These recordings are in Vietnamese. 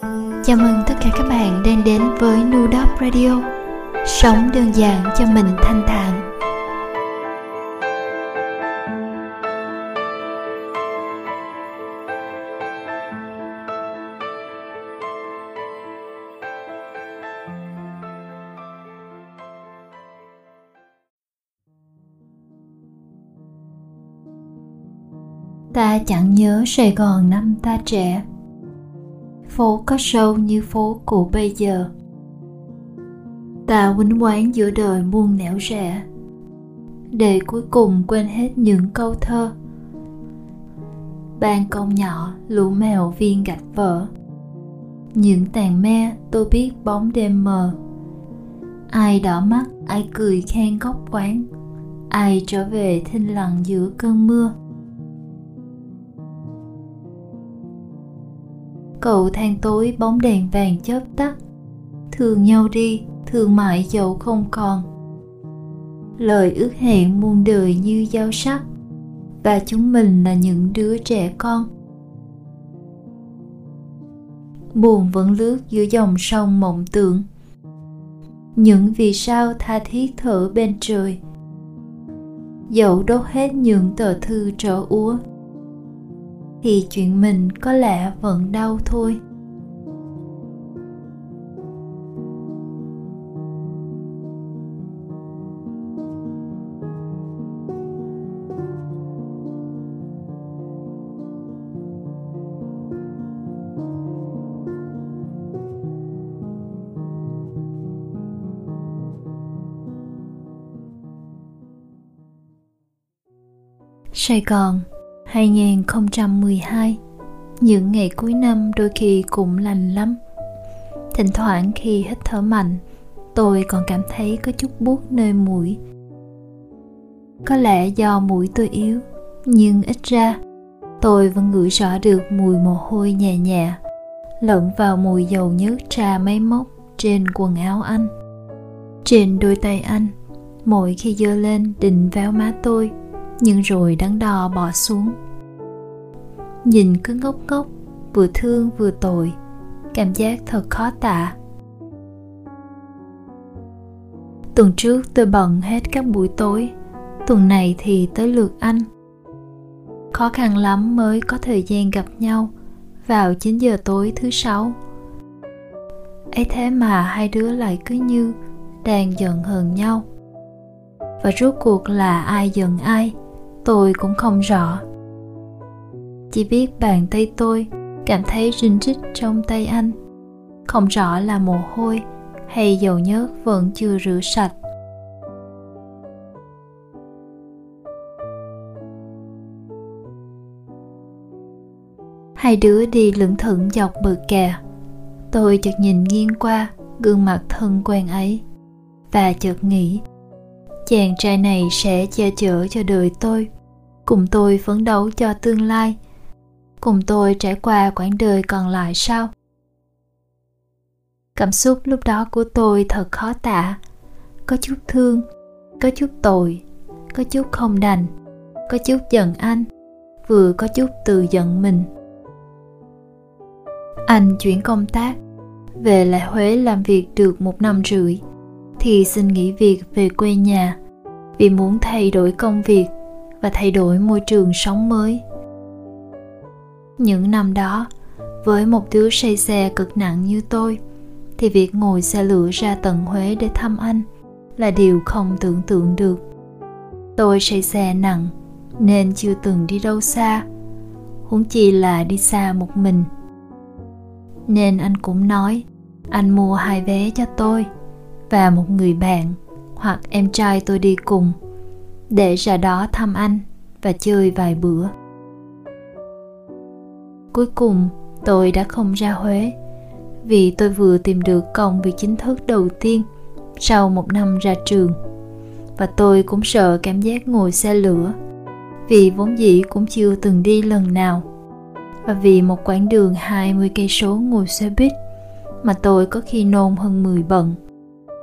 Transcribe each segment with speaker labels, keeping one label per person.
Speaker 1: Chào mừng tất cả các bạn đang đến với Nudop Radio. Sống đơn giản cho mình thanh thản. Ta chẳng nhớ sài gòn năm ta trẻ phố có sâu như phố cũ bây giờ. Ta quýnh quán giữa đời muôn nẻo rẻ để cuối cùng quên hết những câu thơ. Ban công nhỏ, lũ mèo, viên gạch vỡ. Những tàn me, tôi biết bóng đêm mờ. Ai đỏ mắt, ai cười khen góc quán. Ai trở về thinh lặng giữa cơn mưa. Cầu thang tối bóng đèn vàng chớp tắt. Thương nhau đi, thương mãi dẫu không còn. Lời ước hẹn muôn đời như dao sắc, và chúng mình là những đứa trẻ con. Buồn vẫn lướt giữa dòng sông mộng tưởng. Những vì sao tha thiết thở bên trời. Dẫu đốt hết những tờ thư trở úa thì chuyện mình có lẽ vẫn đau thôi. Sài Gòn 2012 Những ngày cuối năm đôi khi cũng lành lắm. Thỉnh thoảng khi hít thở mạnh, Tôi còn cảm thấy có chút buốt nơi mũi. Có lẽ do mũi tôi yếu, Nhưng ít ra Tôi vẫn ngửi rõ được mùi mồ hôi nhẹ nhẹ, Lẫn vào mùi dầu nhớt trà máy móc Trên quần áo anh. Trên đôi tay anh, Mỗi khi dơ lên định véo má tôi nhưng rồi đắn đo bỏ xuống. Nhìn cứ ngốc ngốc, vừa thương vừa tội, cảm giác thật khó tả. Tuần trước tôi bận hết các buổi tối, tuần này thì tới lượt anh. Khó khăn lắm mới có thời gian gặp nhau vào 9 giờ tối thứ sáu. Ấy thế mà hai đứa lại cứ như đang giận hờn nhau. Và rốt cuộc là ai giận ai? Tôi cũng không rõ. Chỉ biết bàn tay tôi cảm thấy rinh rít trong tay anh. Không rõ là mồ hôi hay dầu nhớt vẫn chưa rửa sạch. Hai đứa đi lững thững dọc bờ kè. Tôi chợt nhìn nghiêng qua gương mặt thân quen ấy và chợt nghĩ chàng trai này sẽ che chở cho đời tôi, cùng tôi phấn đấu cho tương lai, cùng tôi trải qua quãng đời còn lại sau. Cảm xúc lúc đó của tôi thật khó tả. Có chút thương, có chút tội, có chút không đành, có chút giận anh, vừa có chút từ giận mình. Anh chuyển công tác, về lại huế làm việc được một năm rưỡi, thì xin nghỉ việc về quê nhà vì muốn thay đổi công việc và thay đổi môi trường sống mới. Những năm đó, với một đứa say xe cực nặng như tôi, thì việc ngồi xe lửa ra tận huế để thăm anh là điều không tưởng tượng được. Tôi say xe nặng nên chưa từng đi đâu xa, huống chi là đi xa một mình. Nên anh cũng nói, anh mua hai vé cho tôi và một người bạn hoặc em trai tôi đi cùng, để ra đó thăm anh và chơi vài bữa cuối cùng, tôi đã không ra huế, vì tôi vừa tìm được công việc chính thức đầu tiên sau một năm ra trường, và tôi cũng sợ cảm giác ngồi xe lửa, vì vốn dĩ cũng chưa từng đi lần nào và vì một quãng đường 20 cây số ngồi xe buýt mà tôi có khi nôn hơn 10 bận.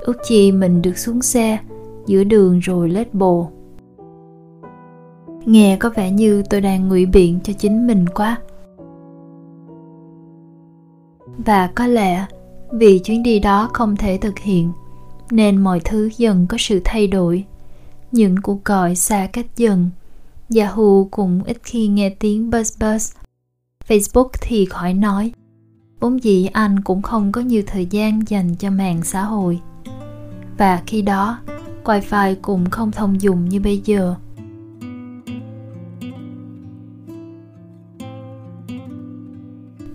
Speaker 1: Ước chi mình được xuống xe, giữa đường rồi lết bồ. Nghe có vẻ như tôi đang ngụy biện cho chính mình quá. Và có lẽ vì chuyến đi đó không thể thực hiện, nên mọi thứ dần có sự thay đổi. Những cuộc gọi xa cách dần, yahoo cũng ít khi nghe tiếng buzz buzz facebook thì khỏi nói. Vốn dĩ anh cũng không có nhiều thời gian dành cho mạng xã hội và khi đó, wifi cũng không thông dụng như bây giờ.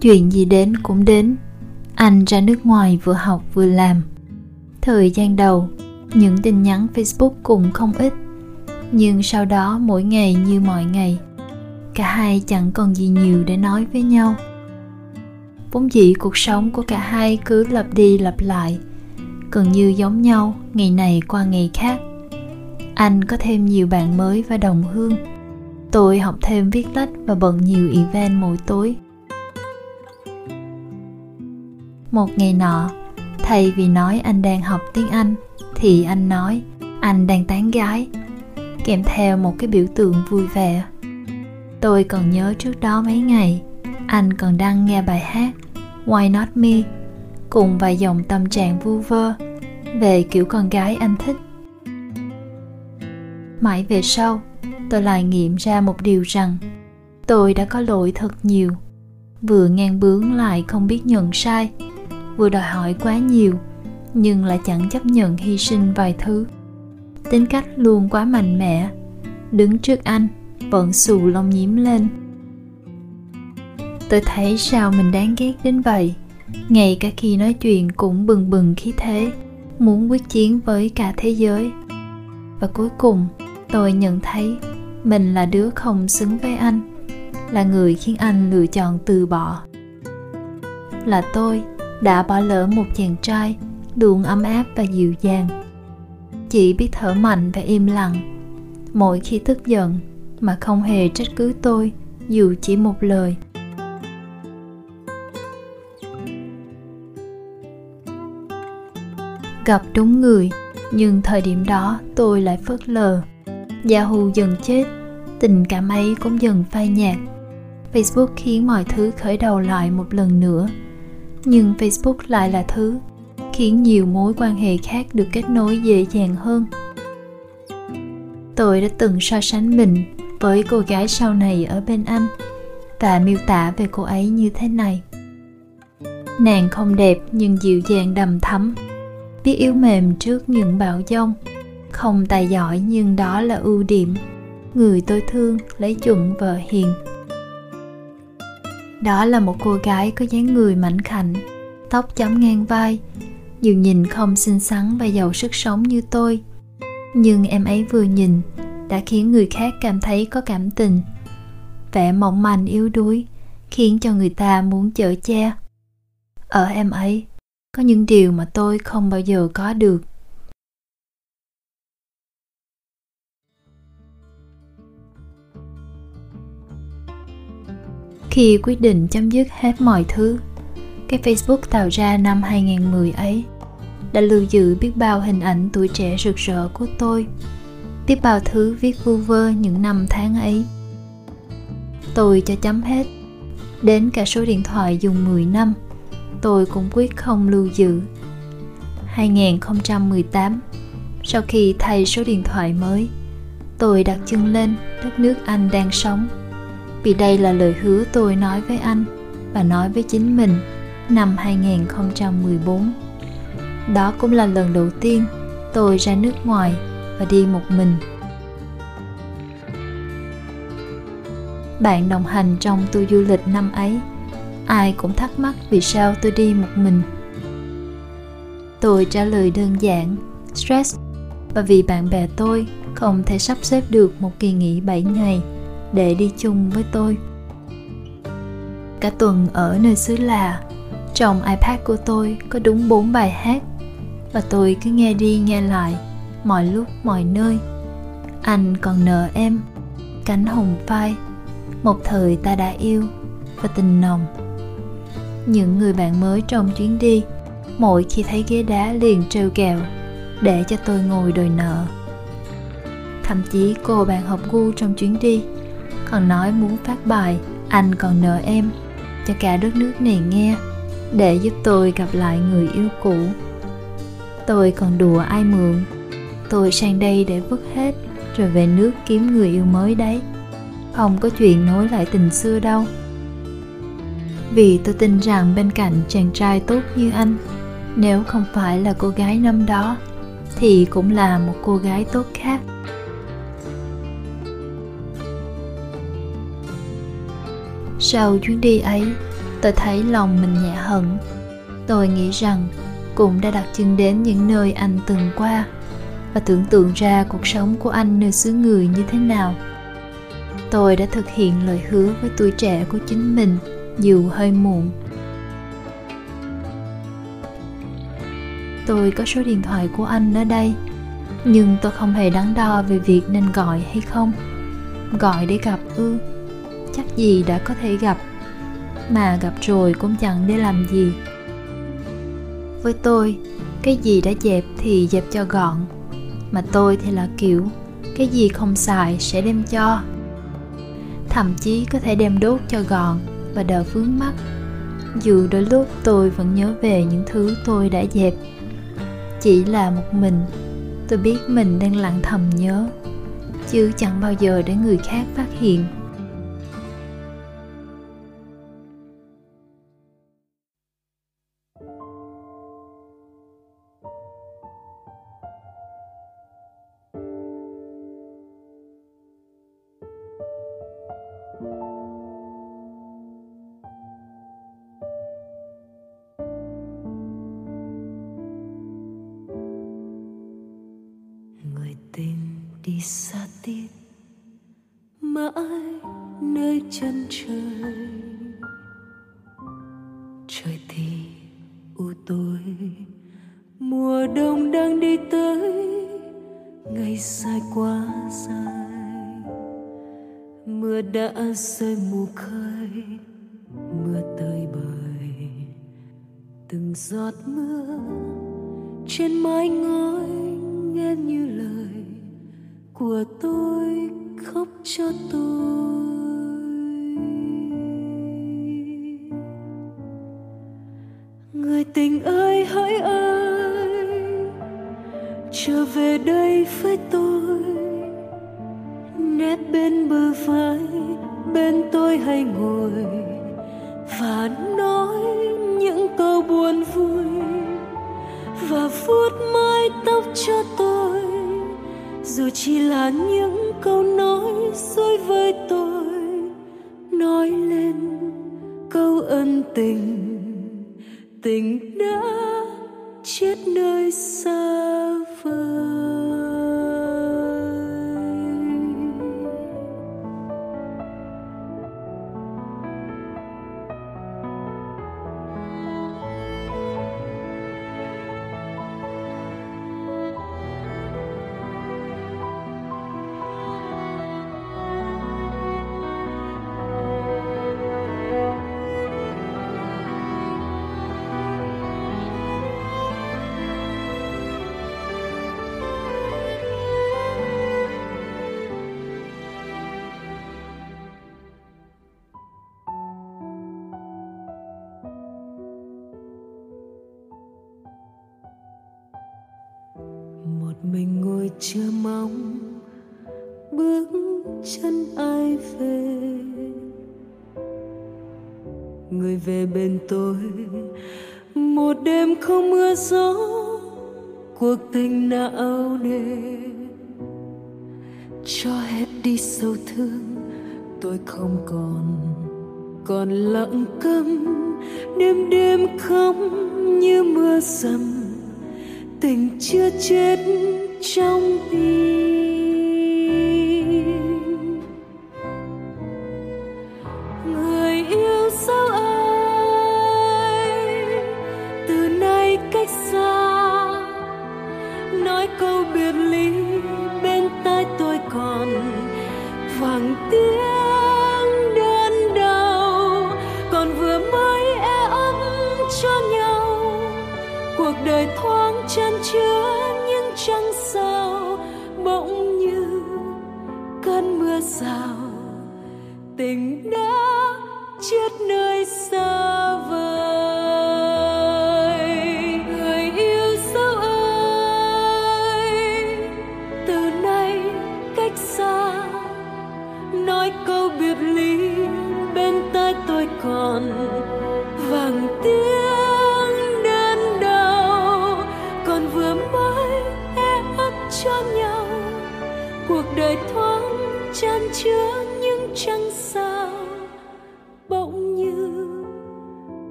Speaker 1: Chuyện gì đến cũng đến. Anh ra nước ngoài vừa học vừa làm. Thời gian đầu, những tin nhắn facebook cũng không ít. Nhưng sau đó mỗi ngày như mọi ngày, cả hai chẳng còn gì nhiều để nói với nhau. Vốn dĩ cuộc sống của cả hai cứ lặp đi lặp lại gần như giống nhau ngày này qua ngày khác. Anh có thêm nhiều bạn mới và đồng hương. Tôi học thêm viết lách và bận nhiều event mỗi tối. Một ngày nọ, thay vì nói anh đang học tiếng anh, thì anh nói anh đang tán gái, kèm theo một cái biểu tượng vui vẻ. Tôi còn nhớ trước đó mấy ngày, anh còn đăng nghe bài hát why not me cùng vài dòng tâm trạng vu vơ về kiểu con gái anh thích. Mãi về sau, tôi lại nghiệm ra một điều rằng tôi đã có lỗi thật nhiều. Vừa ngang bướng lại không biết nhận sai, vừa đòi hỏi quá nhiều, nhưng lại chẳng chấp nhận hy sinh vài thứ. Tính cách luôn quá mạnh mẽ, đứng trước anh vẫn xù lông nhím lên. Tôi thấy sao mình đáng ghét đến vậy? Ngay cả khi nói chuyện cũng bừng bừng khí thế, muốn quyết chiến với cả thế giới. Và cuối cùng, tôi nhận thấy mình là đứa không xứng với anh, là người khiến anh lựa chọn từ bỏ. Là tôi đã bỏ lỡ một chàng trai luôn ấm áp và dịu dàng. Chỉ biết thở mạnh và im lặng. Mỗi khi tức giận mà không hề trách cứ tôi, dù chỉ một lời gặp đúng người, nhưng thời điểm đó tôi lại phớt lờ. Yahoo dần chết, tình cảm ấy cũng dần phai nhạt. Facebook khiến mọi thứ khởi đầu lại một lần nữa, nhưng facebook lại là thứ khiến nhiều mối quan hệ khác được kết nối dễ dàng hơn. Tôi đã từng so sánh mình với cô gái sau này ở bên anh và miêu tả về cô ấy như thế này. Nàng không đẹp nhưng dịu dàng đầm thắm biết yếu mềm trước những bão giông. Không tài giỏi nhưng đó là ưu điểm. Người tôi thương lấy chuẩn vợ hiền. Đó là một cô gái có dáng người mảnh khảnh, tóc chấm ngang vai dù nhìn không xinh xắn và giàu sức sống như tôi. Nhưng em ấy vừa nhìn đã khiến người khác cảm thấy có cảm tình. Vẻ mỏng manh yếu đuối khiến cho người ta muốn chở che. Ở em ấy có những điều mà tôi không bao giờ có được. Khi quyết định chấm dứt hết mọi thứ, cái Facebook tạo ra năm 2010 ấy đã lưu giữ biết bao hình ảnh tuổi trẻ rực rỡ của tôi, biết bao thứ viết vu vơ những năm tháng ấy. Tôi cho chấm hết, đến cả số điện thoại dùng 10 năm tôi cũng quyết không lưu giữ 2018 sau khi thay số điện thoại mới tôi đặt chân lên đất nước anh đang sống vì đây là lời hứa tôi nói với anh và nói với chính mình năm 2014. Đó cũng là lần đầu tiên tôi ra nước ngoài và đi một mình. Bạn đồng hành trong tour du lịch năm ấy, ai cũng thắc mắc vì sao tôi đi một mình. Tôi trả lời đơn giản, stress và vì bạn bè tôi không thể sắp xếp được một kỳ nghỉ 7 ngày để đi chung với tôi. Cả tuần ở nơi xứ lạ, trong ipad của tôi có đúng 4 bài hát và tôi cứ nghe đi nghe lại mọi lúc mọi nơi. Anh còn nợ em, cánh hồng phai, một thời ta đã yêu và tình nồng. Những người bạn mới trong chuyến đi, mỗi khi thấy ghế đá liền trêu kẹo để cho tôi ngồi đòi nợ. Thậm chí cô bạn học gu trong chuyến đi còn nói muốn phát bài anh còn nợ em cho cả đất nước này nghe để giúp tôi gặp lại người yêu cũ. Tôi còn đùa ai mượn? Tôi sang đây để vứt hết rồi về nước kiếm người yêu mới đấy. Không có chuyện nối lại tình xưa đâu vì tôi tin rằng bên cạnh chàng trai tốt như anh, nếu không phải là cô gái năm đó, thì cũng là một cô gái tốt khác. Sau chuyến đi ấy, tôi thấy lòng mình nhẹ hận tôi nghĩ rằng cũng đã đặt chân đến những nơi anh từng qua và tưởng tượng ra cuộc sống của anh nơi xứ người như thế nào. Tôi đã thực hiện lời hứa với tuổi trẻ của chính mình dù hơi muộn. Tôi có số điện thoại của anh ở đây, nhưng tôi không hề đắn đo về việc nên gọi hay không. Gọi để gặp ư? Chắc gì đã có thể gặp, mà gặp rồi cũng chẳng để làm gì. Với tôi, cái gì đã dẹp thì dẹp cho gọn, mà tôi thì là kiểu, cái gì không xài sẽ đem cho. Thậm chí có thể đem đốt cho gọn và đỡ vướng mắt. Dù đôi lúc tôi vẫn nhớ về những thứ tôi đã dẹp, chỉ là một mình, tôi biết mình đang lặng thầm nhớ, chứ chẳng bao giờ để người khác phát hiện.
Speaker 2: Từng giọt mưa trên mái ngói nghe như lời của tôi khóc cho tôi. Người tình ơi, hỡi ơi, trở về đây với tôi. Nép bên bờ vai bên tôi hay ngồi và nói vuốt mái tóc cho tôi. Dù chỉ là những câu nói dối với tôi, nói lên câu ân tình tình đã chết nơi xa. Chờ mong. Bước chân ai về? Người về bên tôi. Một đêm không mưa gió, cuộc tình não nề cho hết đi sâu thương, tôi không còn còn lặng câm. Đêm đêm khóc như mưa dầm tình chưa chết. 兄弟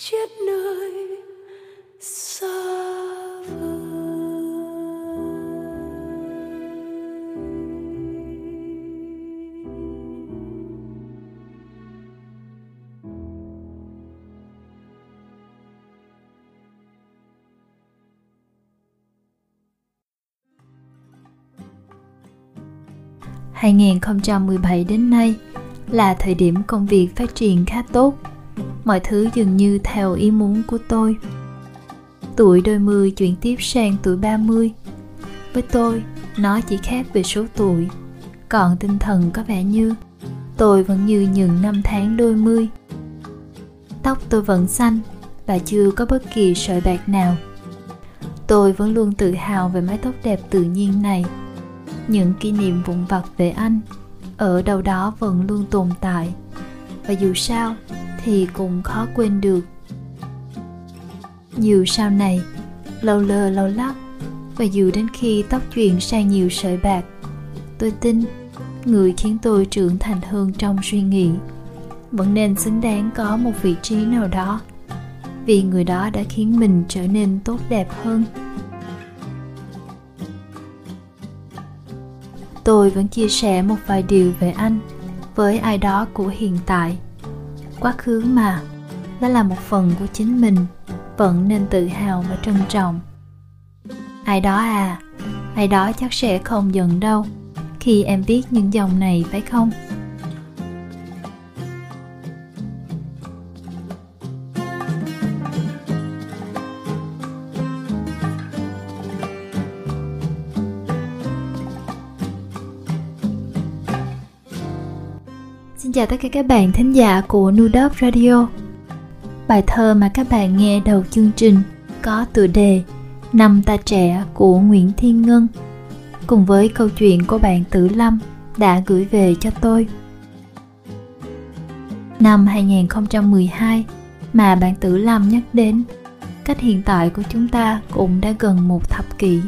Speaker 2: chết nơi xa vời
Speaker 1: 2017 đến nay là thời điểm công việc phát triển khá tốt. Mọi thứ dường như theo ý muốn của tôi. Tuổi đôi mươi chuyển tiếp sang tuổi 30. Với tôi, nó chỉ khác về số tuổi, còn tinh thần có vẻ như tôi vẫn như những năm tháng đôi mươi. Tóc tôi vẫn xanh và chưa có bất kỳ sợi bạc nào. Tôi vẫn luôn tự hào về mái tóc đẹp tự nhiên này. Những kỷ niệm vụn vặt về anh ở đâu đó vẫn luôn tồn tại và dù sao thì cũng khó quên được. Dù sau này, lâu lơ lâu lắc, và dù đến khi tóc chuyển sang nhiều sợi bạc, tôi tin người khiến tôi trưởng thành hơn trong suy nghĩ. Vẫn nên xứng đáng có một vị trí nào đó, vì người đó đã khiến mình trở nên tốt đẹp hơn. Tôi vẫn chia sẻ một vài điều về anh với ai đó của hiện tại quá khứ mà. Đó là một phần của chính mình, vẫn nên tự hào và trân trọng. Ai đó à ai đó chắc sẽ không giận đâu, khi em viết những dòng này phải không? Chào tất cả các bạn thính giả của Nudop Radio Bài thơ mà các bạn nghe đầu chương trình có tựa đề Năm ta trẻ của Nguyễn Thiên Ngân cùng với câu chuyện của bạn Tử Lâm đã gửi về cho tôi. Năm 2012 mà bạn Tử Lâm nhắc đến, cách hiện tại của chúng ta cũng đã gần một thập kỷ.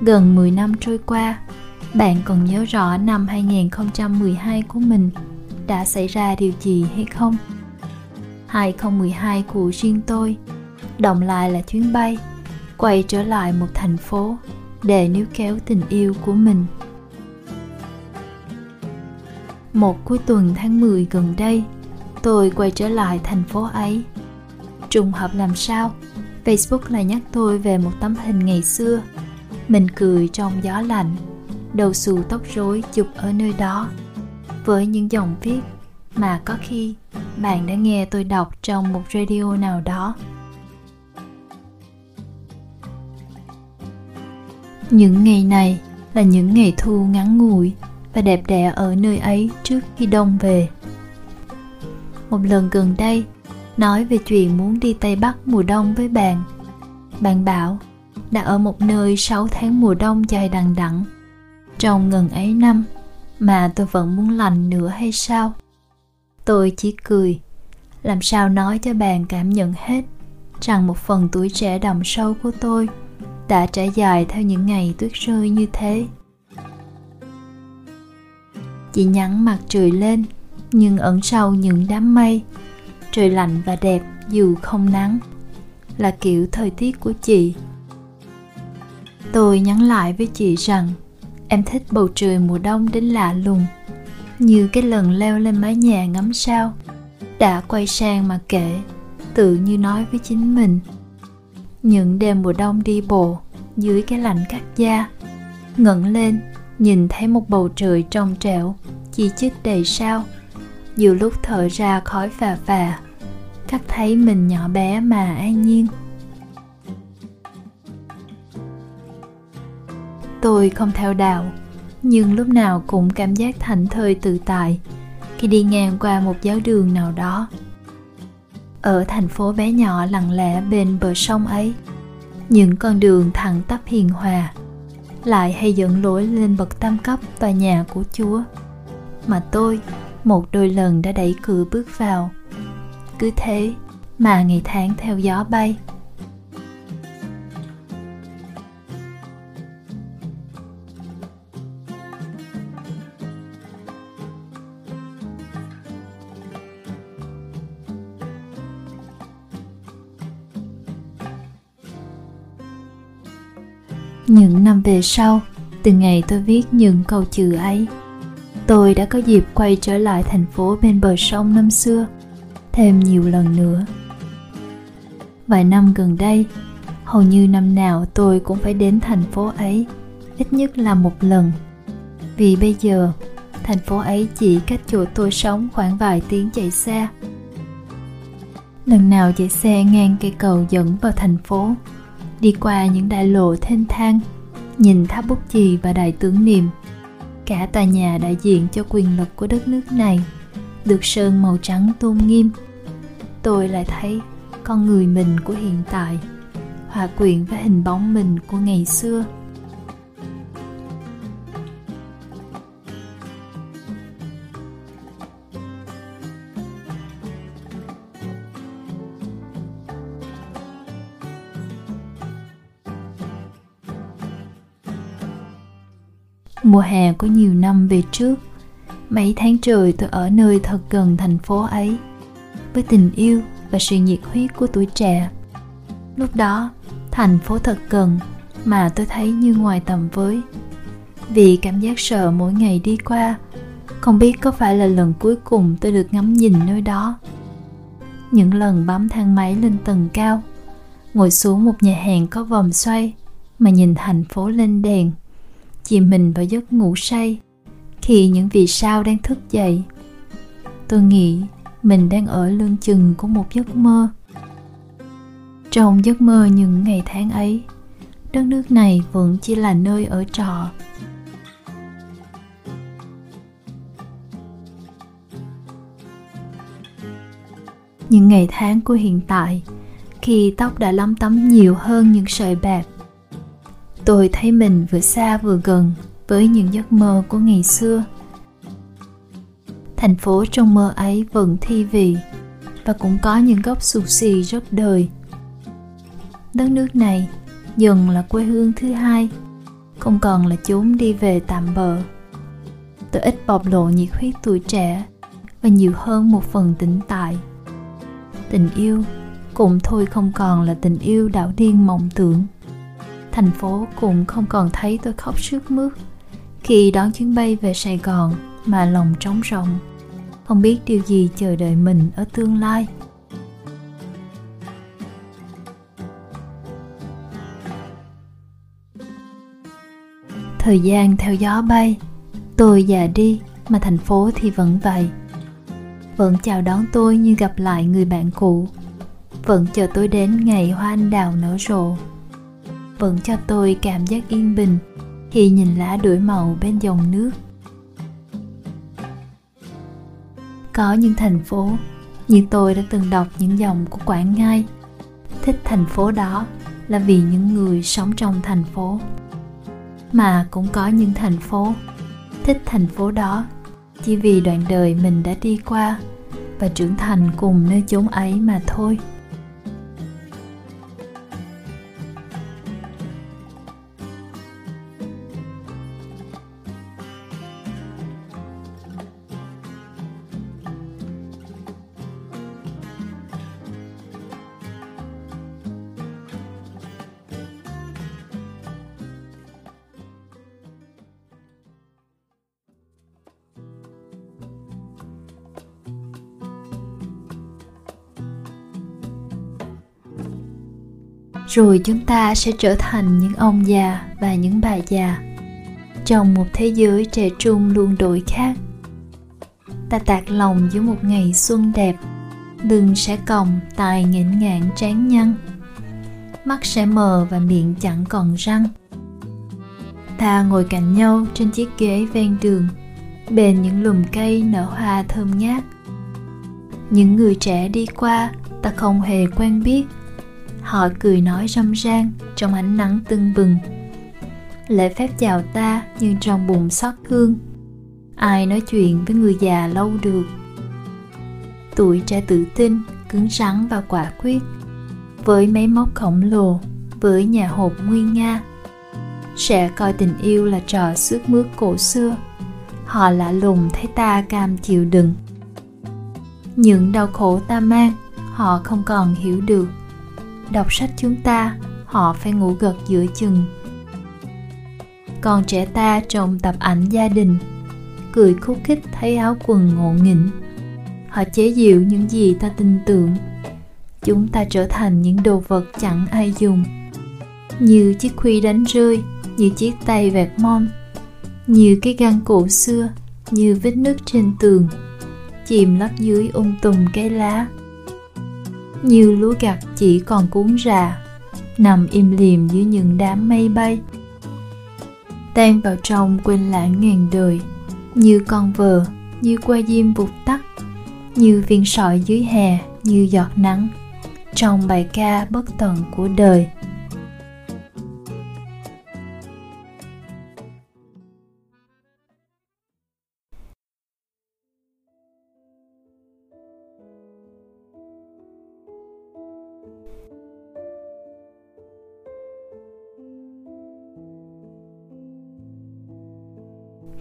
Speaker 1: Gần 10 năm trôi qua, bạn còn nhớ rõ năm 2012 của mình đã xảy ra điều gì hay không? 2012 của riêng tôi Động lại là chuyến bay, Quay trở lại một thành phố Để níu kéo tình yêu của mình. Một cuối tuần tháng 10 gần đây, Tôi quay trở lại thành phố ấy. Trùng hợp làm sao? Facebook lại nhắc tôi về một tấm hình ngày xưa. Mình cười trong gió lạnh, Đầu xù tóc rối chụp ở nơi đó với những dòng viết mà có khi bạn đã nghe tôi đọc trong một radio nào đó. Những ngày này là những ngày thu ngắn ngủi và đẹp đẽ ở nơi ấy trước khi đông về. Một lần gần đây, nói về chuyện muốn đi tây bắc mùa đông với bạn bạn bảo đã ở một nơi 6 tháng mùa đông dài đằng đẵng. Trong ngần ấy năm mà tôi vẫn muốn lành nữa hay sao? Tôi chỉ cười. Làm sao nói cho bạn cảm nhận hết rằng một phần tuổi trẻ đậm sâu của tôi đã trải dài theo những ngày tuyết rơi như thế. Chị nhắn mặt trời lên, nhưng ẩn sau những đám mây, trời lạnh và đẹp dù không nắng, là kiểu thời tiết của chị. Tôi nhắn lại với chị rằng Em thích bầu trời mùa đông đến lạ lùng, Như cái lần leo lên mái nhà ngắm sao. Đã quay sang mà kể, Tự như nói với chính mình. Những đêm mùa đông đi bộ Dưới cái lạnh cắt da, ngẩng lên, Nhìn thấy một bầu trời trong trẻo Chi chít đầy sao. Nhiều lúc thở ra khói phà phà, Cắt thấy mình nhỏ bé mà an nhiên. Tôi không theo đạo, nhưng lúc nào cũng cảm giác thảnh thơi tự tại khi đi ngang qua một giáo đường nào đó. Ở thành phố bé nhỏ lặng lẽ bên bờ sông ấy, những con đường thẳng tắp hiền hòa lại hay dẫn lối lên bậc tam cấp tòa nhà của chúa, mà tôi một đôi lần đã đẩy cửa bước vào. Cứ thế mà ngày tháng theo gió bay những năm về sau, từ ngày tôi viết những câu chữ ấy, tôi đã có dịp quay trở lại thành phố bên bờ sông năm xưa thêm nhiều lần nữa. Vài năm gần đây, hầu như năm nào tôi cũng phải đến thành phố ấy, ít nhất là một lần. Vì bây giờ, thành phố ấy chỉ cách chỗ tôi sống khoảng vài tiếng chạy xe. Lần nào chạy xe ngang cây cầu dẫn vào thành phố đi qua những đại lộ thênh thang, nhìn tháp bút chì và đài tưởng niệm. Cả tòa nhà đại diện cho quyền lực của đất nước này được sơn màu trắng tôn nghiêm. Tôi lại thấy con người mình của hiện tại, hòa quyện với hình bóng mình của ngày xưa. Mùa hè của nhiều năm về trước. Mấy tháng trời tôi ở nơi thật gần thành phố ấy, với tình yêu và sự nhiệt huyết của tuổi trẻ. Lúc đó, thành phố thật gần mà tôi thấy như ngoài tầm với. Vì cảm giác sợ mỗi ngày đi qua, không biết có phải là lần cuối cùng tôi được ngắm nhìn nơi đó. Những lần bấm thang máy lên tầng cao, ngồi xuống một nhà hàng có vòng xoay mà nhìn thành phố lên đèn chìm mình vào giấc ngủ say khi những vì sao đang thức dậy. Tôi nghĩ mình đang ở lưng chừng của một giấc mơ. Trong giấc mơ những ngày tháng ấy, đất nước này vẫn chỉ là nơi ở trọ. Những ngày tháng của hiện tại, khi tóc đã lấm tấm nhiều hơn những sợi bạc tôi thấy mình vừa xa vừa gần với những giấc mơ của ngày xưa. Thành phố trong mơ ấy vẫn thi vị và cũng có những góc xù xì rất đời. Đất nước này dần là quê hương thứ hai, không còn là chốn đi về tạm bợ. Tôi ít bộc lộ nhiệt huyết tuổi trẻ và nhiều hơn một phần tĩnh tại. Tình yêu cũng thôi không còn là tình yêu đảo điên mộng tưởng thành phố cũng không còn thấy tôi khóc sướt mướt khi đón chuyến bay về sài gòn mà lòng trống rỗng. Không biết điều gì chờ đợi mình ở tương lai. Thời gian theo gió bay, tôi già đi mà thành phố thì vẫn vậy. Vẫn chào đón tôi như gặp lại người bạn cũ. Vẫn chờ tôi đến ngày hoa anh đào nở rộ vẫn cho tôi cảm giác yên bình khi nhìn lá đổi màu bên dòng nước. Có những thành phố như tôi đã từng đọc những dòng của quảng ngai thích thành phố đó là vì những người sống trong thành phố. Mà cũng có những thành phố thích thành phố đó chỉ vì đoạn đời mình đã đi qua và trưởng thành cùng nơi chốn ấy mà thôi. Rồi chúng ta sẽ trở thành những ông già và những bà già trong một thế giới trẻ trung luôn đổi khác. Ta tạc lòng giữa một ngày xuân đẹp, lưng sẽ còng tài nghển ngạn trán nhăn, mắt sẽ mờ và miệng chẳng còn răng. Ta ngồi cạnh nhau trên chiếc ghế ven đường bên những lùm cây nở hoa thơm ngát. Những người trẻ đi qua, ta không hề quen biết họ cười nói râm ran trong ánh nắng tưng bừng. Lễ phép chào ta như trong bụng xót thương. ai nói chuyện với người già lâu được. Tuổi trẻ tự tin, cứng rắn và quả quyết. Với máy móc khổng lồ, với nhà hộp nguyên nga. Sẽ coi tình yêu là trò xước mướt cổ xưa. Họ lạ lùng thấy ta cam chịu đựng. Những đau khổ ta mang, họ không còn hiểu được đọc sách chúng ta, họ phải ngủ gật giữa chừng. Còn trẻ ta trông tập ảnh gia đình, cười khúc khích thấy áo quần ngộ nghĩnh. Họ chế giễu những gì ta tin tưởng. Chúng ta trở thành những đồ vật chẳng ai dùng. Như chiếc khuy đánh rơi, như chiếc tay vẹt mon. Như cái găng cổ xưa, như vết nứt trên tường. Chìm lấp dưới ung tùm cây lá như lúa gặt chỉ còn cuốn rà nằm im lìm dưới những đám mây bay. Tan vào trong quên lãng ngàn đời, như con vờ, như qua diêm vụt tắt, như viên sỏi dưới hè, như giọt nắng. Trong bài ca bất tận của đời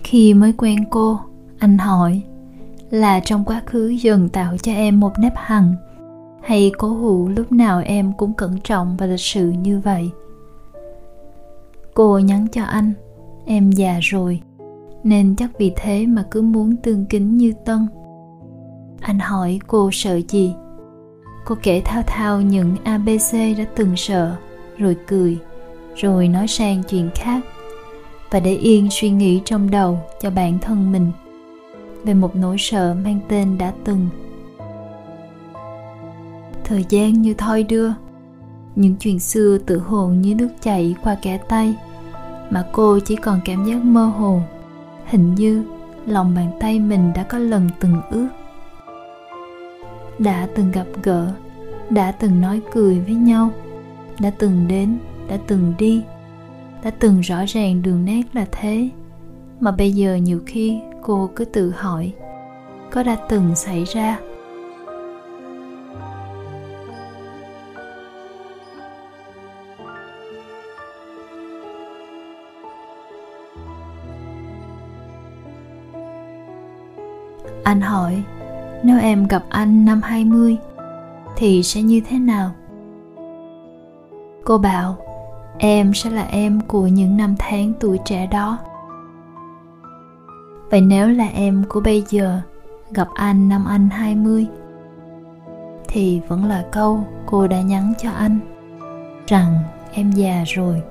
Speaker 1: khi mới quen cô, anh hỏi, là trong quá khứ dần tạo cho em một nếp hằn hay cố hữu lúc nào em cũng cẩn trọng và lịch sự như vậy? Cô nhắn cho anh, em già rồi, nên chắc vì thế mà cứ muốn tương kính như tân. Anh hỏi cô sợ gì? Cô kể thao thao những abc đã từng sợ, rồi cười, rồi nói sang chuyện khác và để yên suy nghĩ trong đầu cho bản thân mình về một nỗi sợ mang tên đã từng. Thời gian như thoi đưa, những chuyện xưa tự hồ như nước chảy qua kẻ tay, mà cô chỉ còn cảm giác mơ hồ, hình như lòng bàn tay mình đã có lần từng ước. Đã từng gặp gỡ, đã từng nói cười với nhau, đã từng đến, đã từng đi đã từng rõ ràng đường nét là thế mà bây giờ nhiều khi cô cứ tự hỏi có đã từng xảy ra Anh hỏi, nếu em gặp anh năm 20 thì sẽ như thế nào? Cô bảo, em sẽ là em của những năm tháng tuổi trẻ đó. Vậy nếu là em của bây giờ, gặp anh năm anh 20 thì vẫn là câu cô đã nhắn cho anh rằng em già rồi.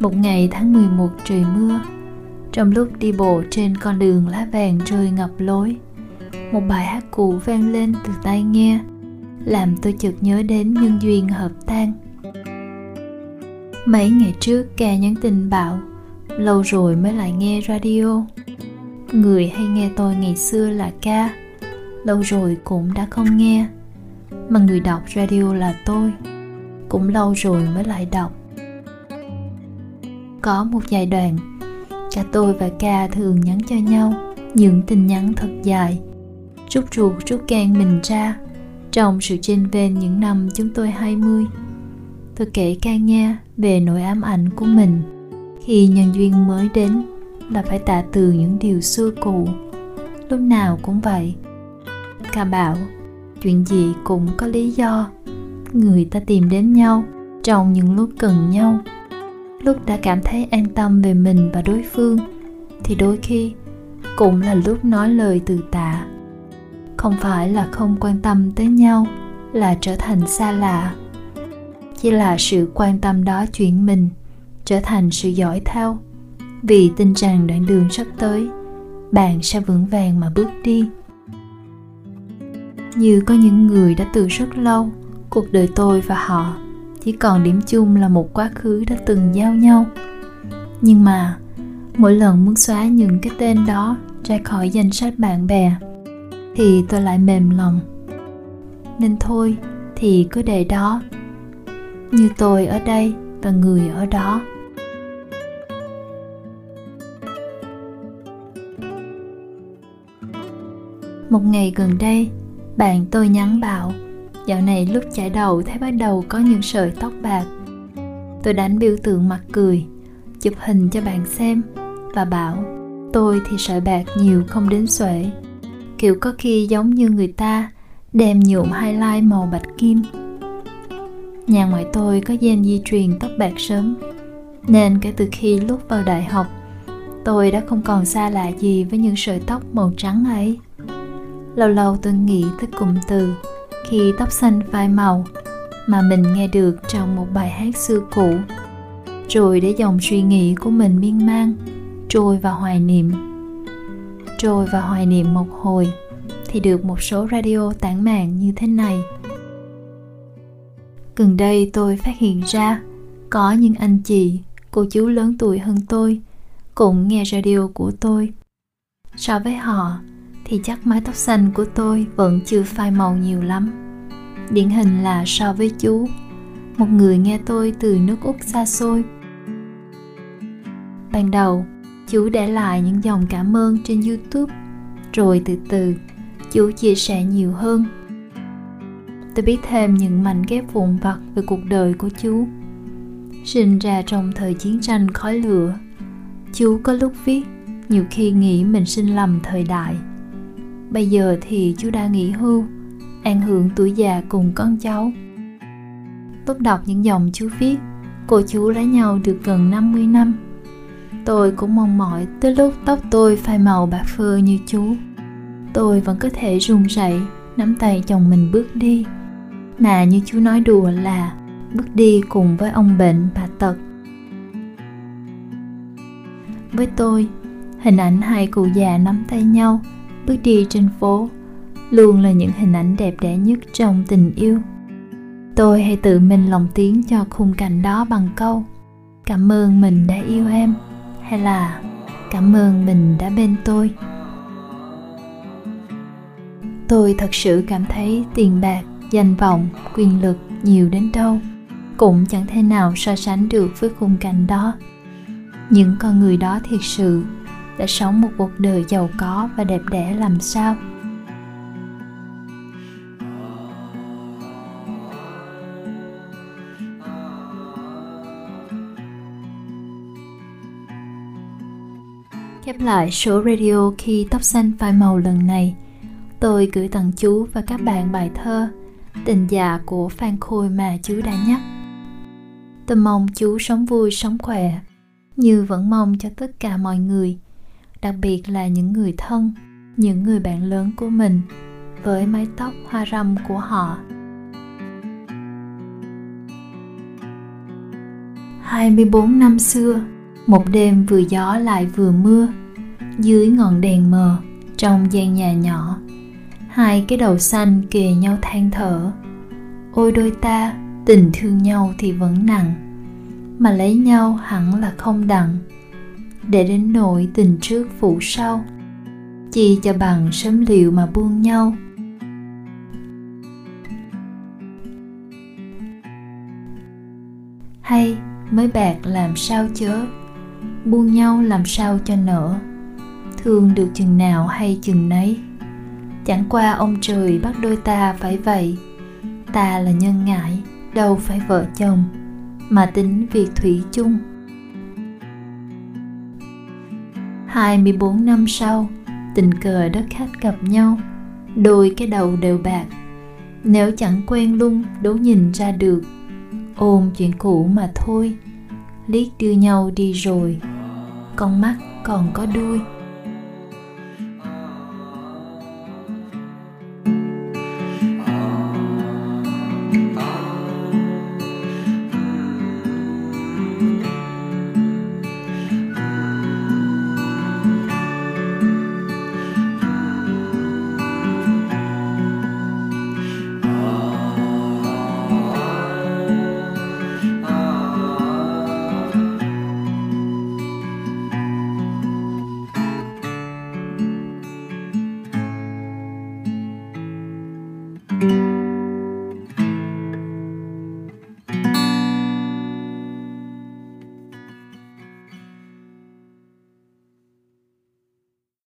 Speaker 1: Một ngày tháng 11 trời mưa, Trong lúc đi bộ trên con đường lá vàng rơi ngập lối, Một bài hát cũ vang lên từ tai nghe, Làm tôi chợt nhớ đến nhân duyên hợp tan Mấy ngày trước ca nhắn tin bảo, Lâu rồi mới lại nghe radio. Người hay nghe tôi ngày xưa là ca, Lâu rồi cũng đã không nghe, Mà người đọc radio là tôi. Cũng lâu rồi mới lại đọc có một giai đoạn. Cả tôi và ca thường nhắn cho nhau những tin nhắn thật dài. Rút ruột, rút gan mình ra. Trong sự chênh vênh những năm chúng tôi 20 tôi kể ca nghe về nỗi ám ảnh của mình. Khi nhân duyên mới đến là phải tạ từ những điều xưa cũ. Lúc nào cũng vậy. Ca bảo, chuyện gì cũng có lý do. Người ta tìm đến nhau trong những lúc cần nhau lúc đã cảm thấy an tâm về mình và đối phương, thì đôi khi cũng là lúc nói lời từ tạ không phải là không quan tâm tới nhau là trở thành xa lạ. Chỉ là sự quan tâm đó chuyển mình, trở thành sự giỏi thao vì tin rằng đoạn đường sắp tới, bạn sẽ vững vàng mà bước đi. Như có những người đã từ rất lâu, cuộc đời tôi và họ chỉ còn điểm chung là một quá khứ đã từng giao nhau. Nhưng mà, mỗi lần muốn xóa những cái tên đó ra khỏi danh sách bạn bè, thì tôi lại mềm lòng. Nên thôi, thì cứ để đó. Như tôi ở đây và người ở đó. Một ngày gần đây, bạn tôi nhắn bảo dạo này lúc chải đầu thấy bắt đầu có những sợi tóc bạc. Tôi đánh biểu tượng mặt cười, chụp hình cho bạn xem và bảo, tôi thì sợi bạc nhiều không đến xuể. Kiểu có khi giống như người ta đem nhuộm highlight màu bạch kim. Nhà ngoại tôi có gen di truyền tóc bạc sớm, nên kể từ khi lúc vào đại học, tôi đã không còn xa lạ gì với những sợi tóc màu trắng ấy. Lâu lâu tôi nghĩ tới cụm từ khi tóc xanh phai màu mà mình nghe được trong một bài hát xưa cũ. Rồi để dòng suy nghĩ của mình miên man, trôi vào hoài niệm. Trôi vào hoài niệm một hồi thì được một số radio tản mạn như thế này. Gần đây tôi phát hiện ra có những anh chị, cô chú lớn tuổi hơn tôi cũng nghe radio của tôi. So với họ thì chắc mái tóc xanh của tôi vẫn chưa phai màu nhiều lắm. Điển hình là so với chú. Một người nghe tôi từ nước úc xa xôi. Ban đầu, chú để lại những dòng cảm ơn trên youtube. Rồi từ từ, chú chia sẻ nhiều hơn. Tôi biết thêm những mảnh ghép vụn vặt về cuộc đời của chú. Sinh ra trong thời chiến tranh khói lửa, chú có lúc viết, nhiều khi nghĩ mình sinh lầm thời đại bây giờ thì chú đã nghỉ hưu, an hưởng tuổi già cùng con cháu. Lúc đọc những dòng chú viết, cô chú lấy nhau được gần 50 năm. Tôi cũng mong mỏi tới lúc tóc tôi phai màu bạc phơ như chú. Tôi vẫn có thể run rẩy, nắm tay chồng mình bước đi. Mà như chú nói đùa là, bước đi cùng với ông bệnh, bà tật. Với tôi, hình ảnh hai cụ già nắm tay nhau bước đi trên phố. Luôn là những hình ảnh đẹp đẽ nhất trong tình yêu. Tôi hay tự mình lòng tiếng cho khung cảnh đó bằng câu, cảm ơn mình đã yêu em, hay là, cảm ơn mình đã bên tôi. Tôi thật sự cảm thấy tiền bạc, danh vọng, quyền lực nhiều đến đâu cũng chẳng thể nào so sánh được với khung cảnh đó. Những con người đó thiệt sự đã sống một cuộc đời giàu có và đẹp đẽ làm sao? Khép lại số radio khi tóc xanh phai màu lần này, tôi gửi tặng chú và các bạn bài thơ tình già của phan khôi mà chú đã nhắc. Tôi mong chú sống vui, sống khỏe. Như vẫn mong cho tất cả mọi người đặc biệt là những người thân những người bạn lớn của mình với mái tóc hoa râm của họ 24 năm xưa, một đêm vừa gió lại vừa mưa, dưới ngọn đèn mờ, trong gian nhà nhỏ, hai cái đầu xanh kề nhau than thở. Ôi đôi ta, tình thương nhau thì vẫn nặng, mà lấy nhau hẳn là không đặng để đến nỗi tình trước phụ sau, chi cho bằng sớm liệu mà buông nhau. Hay, mới bạc làm sao chớ? Buông nhau làm sao cho nở? Thương được chừng nào hay chừng nấy? Chẳng qua ông trời bắt đôi ta phải vậy. Ta là nhân ngại đâu phải vợ chồng, mà tính việc thủy chung. 24 năm sau, tình cờ đất khách gặp nhau, đôi cái đầu đều bạc. Nếu chẳng quen lung đố nhìn ra được, ôm chuyện cũ mà thôi, liếc đưa nhau đi rồi, con mắt còn có đuôi.